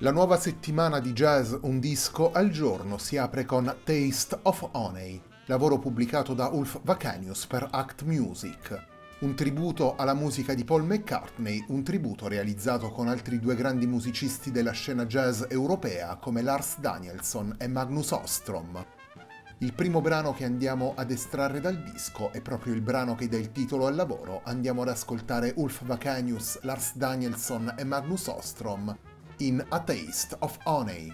La nuova settimana di jazz Un disco al giorno si apre con Taste of Honey, lavoro pubblicato da Ulf Vacanius per Act Music. Un tributo alla musica di Paul McCartney, un tributo realizzato con altri due grandi musicisti della scena jazz europea come Lars Danielson e Magnus Ostrom. Il primo brano che andiamo ad estrarre dal disco è proprio il brano che dà il titolo al lavoro. Andiamo ad ascoltare Ulf Vacanius, Lars Danielson e Magnus Ostrom in A Taste of Honey.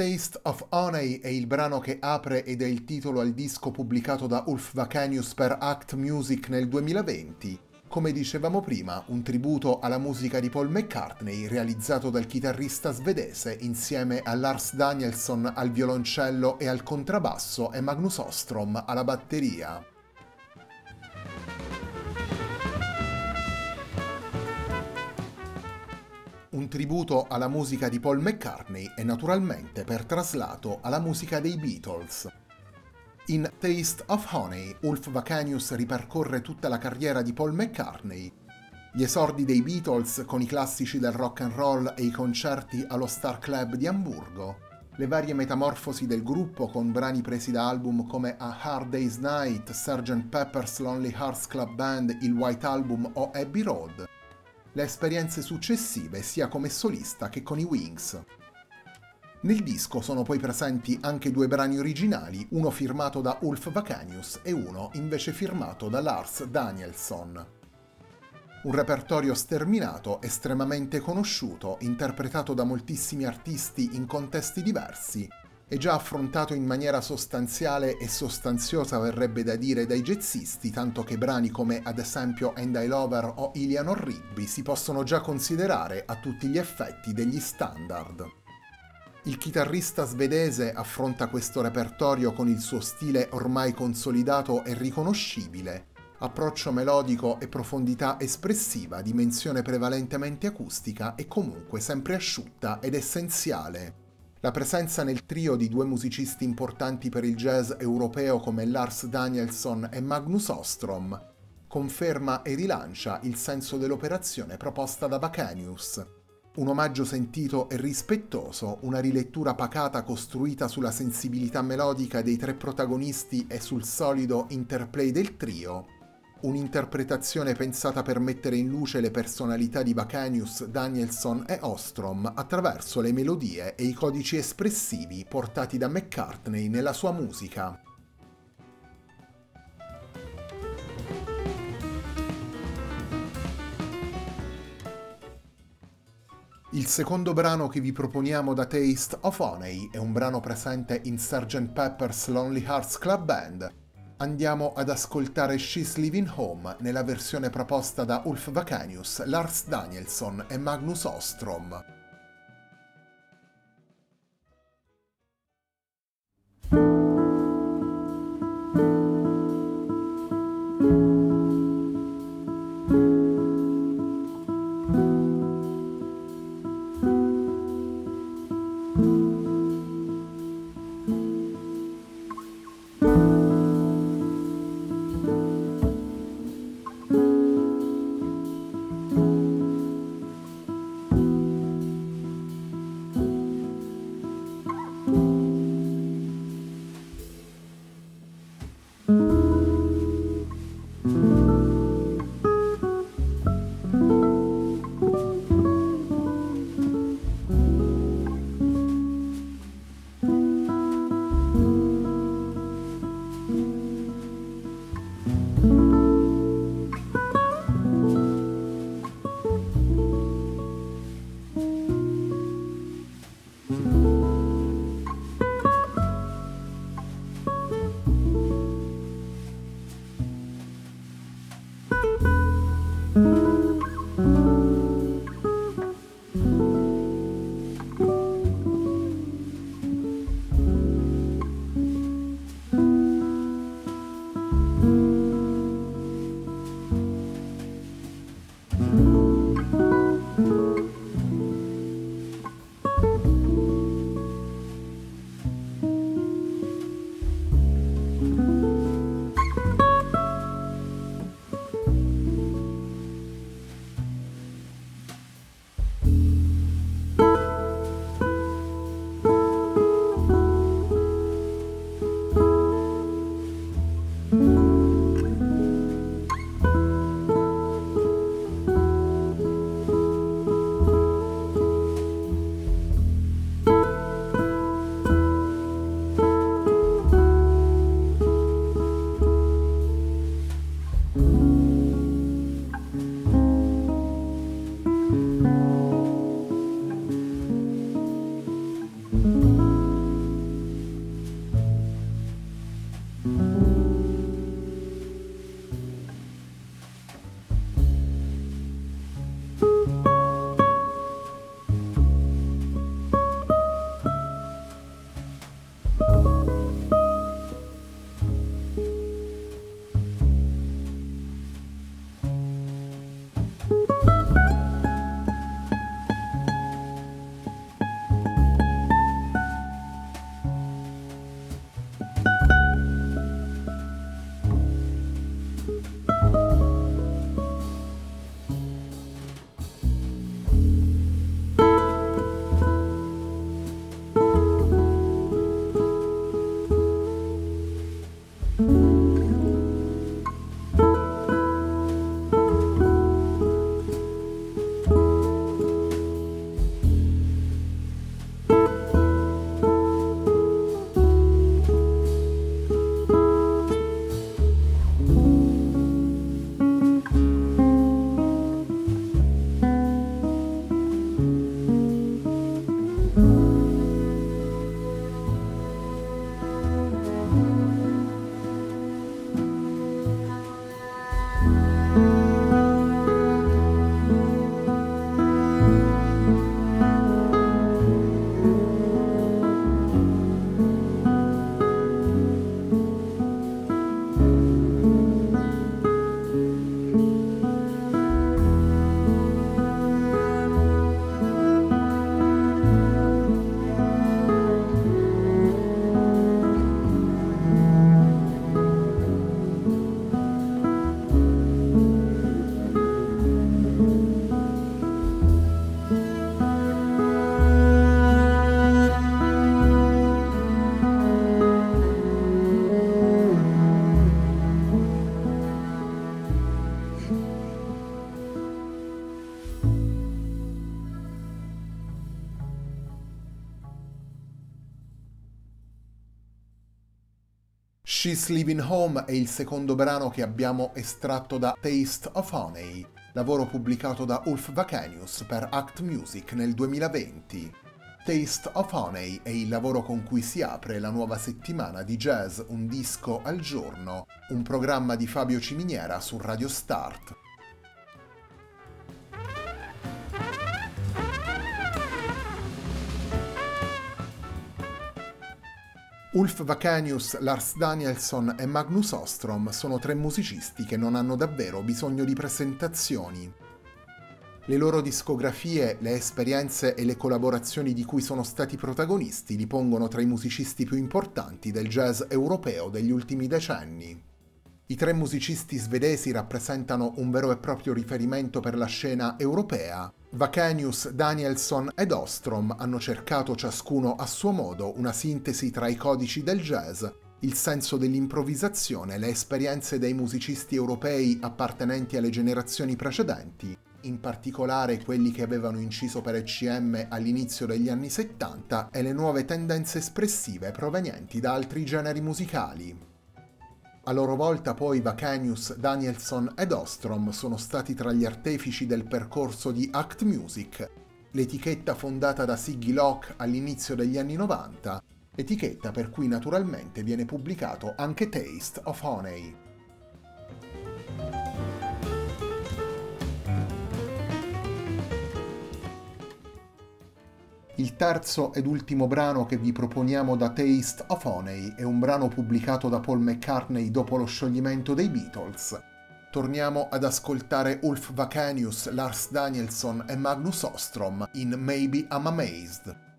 Taste of Honey è il brano che apre ed è il titolo al disco pubblicato da Ulf Vacanius per Act Music nel 2020. Come dicevamo prima, un tributo alla musica di Paul McCartney realizzato dal chitarrista svedese insieme a Lars Danielson al violoncello e al contrabbasso e Magnus Ostrom alla batteria. Tributo alla musica di Paul McCartney e naturalmente per traslato alla musica dei Beatles. In Taste of Honey, Ulf Vacanius ripercorre tutta la carriera di Paul McCartney, gli esordi dei Beatles con i classici del rock and roll e i concerti allo Star Club di Amburgo, le varie metamorfosi del gruppo con brani presi da album come A Hard Day's Night, Sgt. Pepper's Lonely Hearts Club Band, il White Album o Abbey Road, le esperienze successive sia come solista che con i Wings. Nel disco sono poi presenti anche due brani originali, uno firmato da Ulf Vacanius e uno invece firmato da Lars Danielsson. Un repertorio sterminato, estremamente conosciuto, interpretato da moltissimi artisti in contesti diversi, e già affrontato in maniera sostanziale e sostanziosa verrebbe da dire dai jazzisti, tanto che brani come ad esempio And I Lover o Eleanor Rigby si possono già considerare a tutti gli effetti degli standard. Il chitarrista svedese affronta questo repertorio con il suo stile ormai consolidato e riconoscibile, approccio melodico e profondità espressiva, dimensione prevalentemente acustica e comunque sempre asciutta ed essenziale. La presenza nel trio di due musicisti importanti per il jazz europeo come Lars Danielson e Magnus Ostrom conferma e rilancia il senso dell'operazione proposta da Bacanius. Un omaggio sentito e rispettoso, una rilettura pacata costruita sulla sensibilità melodica dei tre protagonisti e sul solido interplay del trio, un'interpretazione pensata per mettere in luce le personalità di Bacanius, Danielson e Ostrom attraverso le melodie e i codici espressivi portati da McCartney nella sua musica. Il secondo brano che vi proponiamo da Taste of Honey è un brano presente in Sgt. Pepper's Lonely Hearts Club Band andiamo ad ascoltare She's Living Home nella versione proposta da Ulf Vacanius, Lars Danielson e Magnus Ostrom. She's Living Home è il secondo brano che abbiamo estratto da Taste of Honey, lavoro pubblicato da Ulf Vacanius per Act Music nel 2020. Taste of Honey è il lavoro con cui si apre la nuova settimana di jazz Un disco al giorno, un programma di Fabio Ciminiera su Radio Start. Ulf Vakanius, Lars Danielsson e Magnus Ostrom sono tre musicisti che non hanno davvero bisogno di presentazioni. Le loro discografie, le esperienze e le collaborazioni di cui sono stati protagonisti li pongono tra i musicisti più importanti del jazz europeo degli ultimi decenni. I tre musicisti svedesi rappresentano un vero e proprio riferimento per la scena europea. Vakenius, Danielson ed Ostrom hanno cercato ciascuno a suo modo una sintesi tra i codici del jazz, il senso dell'improvvisazione, le esperienze dei musicisti europei appartenenti alle generazioni precedenti, in particolare quelli che avevano inciso per ECM all'inizio degli anni 70 e le nuove tendenze espressive provenienti da altri generi musicali. A loro volta poi Vacanius, Danielson ed Ostrom sono stati tra gli artefici del percorso di Act Music, l'etichetta fondata da Siggy Locke all'inizio degli anni 90, etichetta per cui naturalmente viene pubblicato anche Taste of Honey. Il terzo ed ultimo brano che vi proponiamo da Taste of Honey è un brano pubblicato da Paul McCartney dopo lo scioglimento dei Beatles. Torniamo ad ascoltare Ulf Vacanius, Lars Danielson e Magnus Ostrom in Maybe I'm Amazed.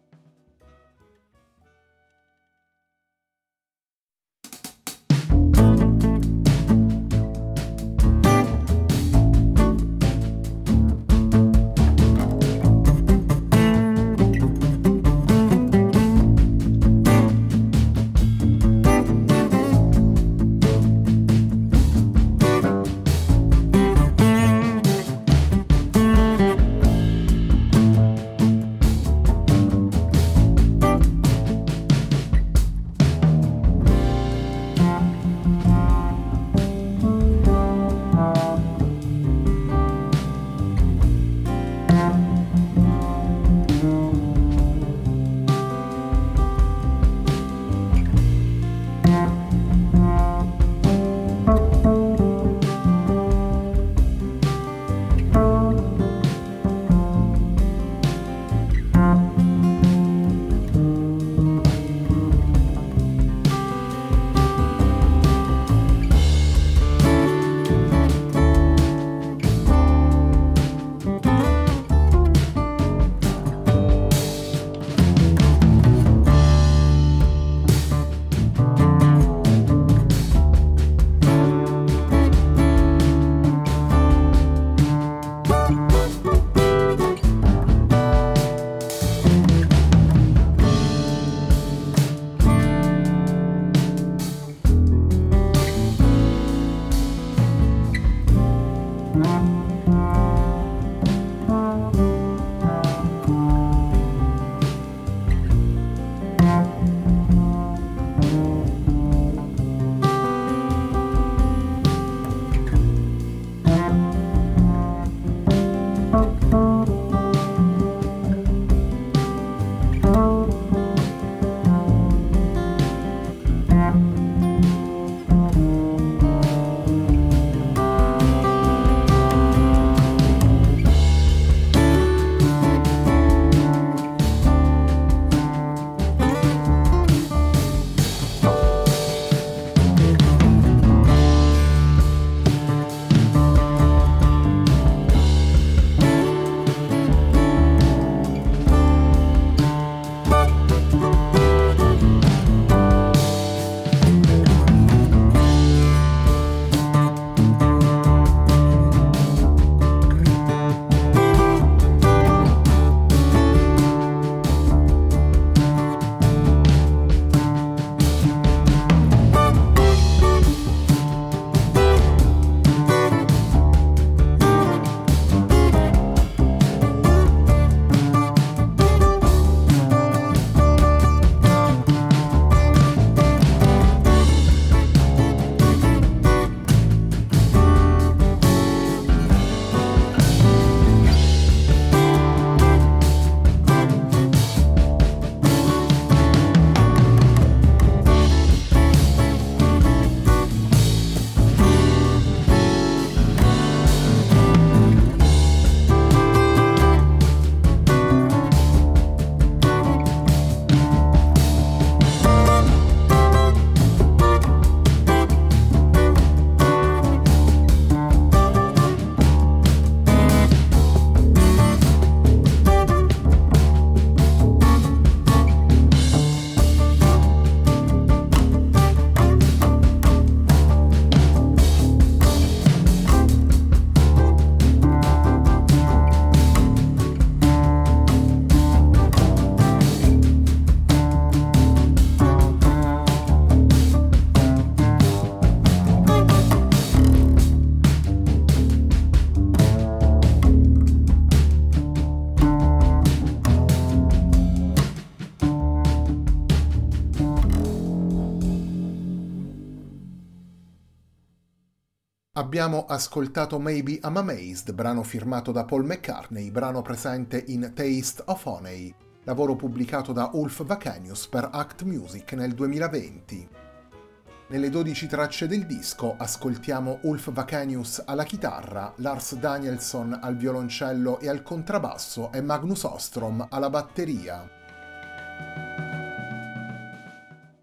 Abbiamo ascoltato Maybe I'm Amazed, brano firmato da Paul McCartney, brano presente in Taste of Honey, lavoro pubblicato da Ulf Vacanius per Act Music nel 2020. Nelle 12 tracce del disco ascoltiamo Ulf Vacanius alla chitarra, Lars Danielsson al violoncello e al contrabbasso e Magnus Ostrom alla batteria.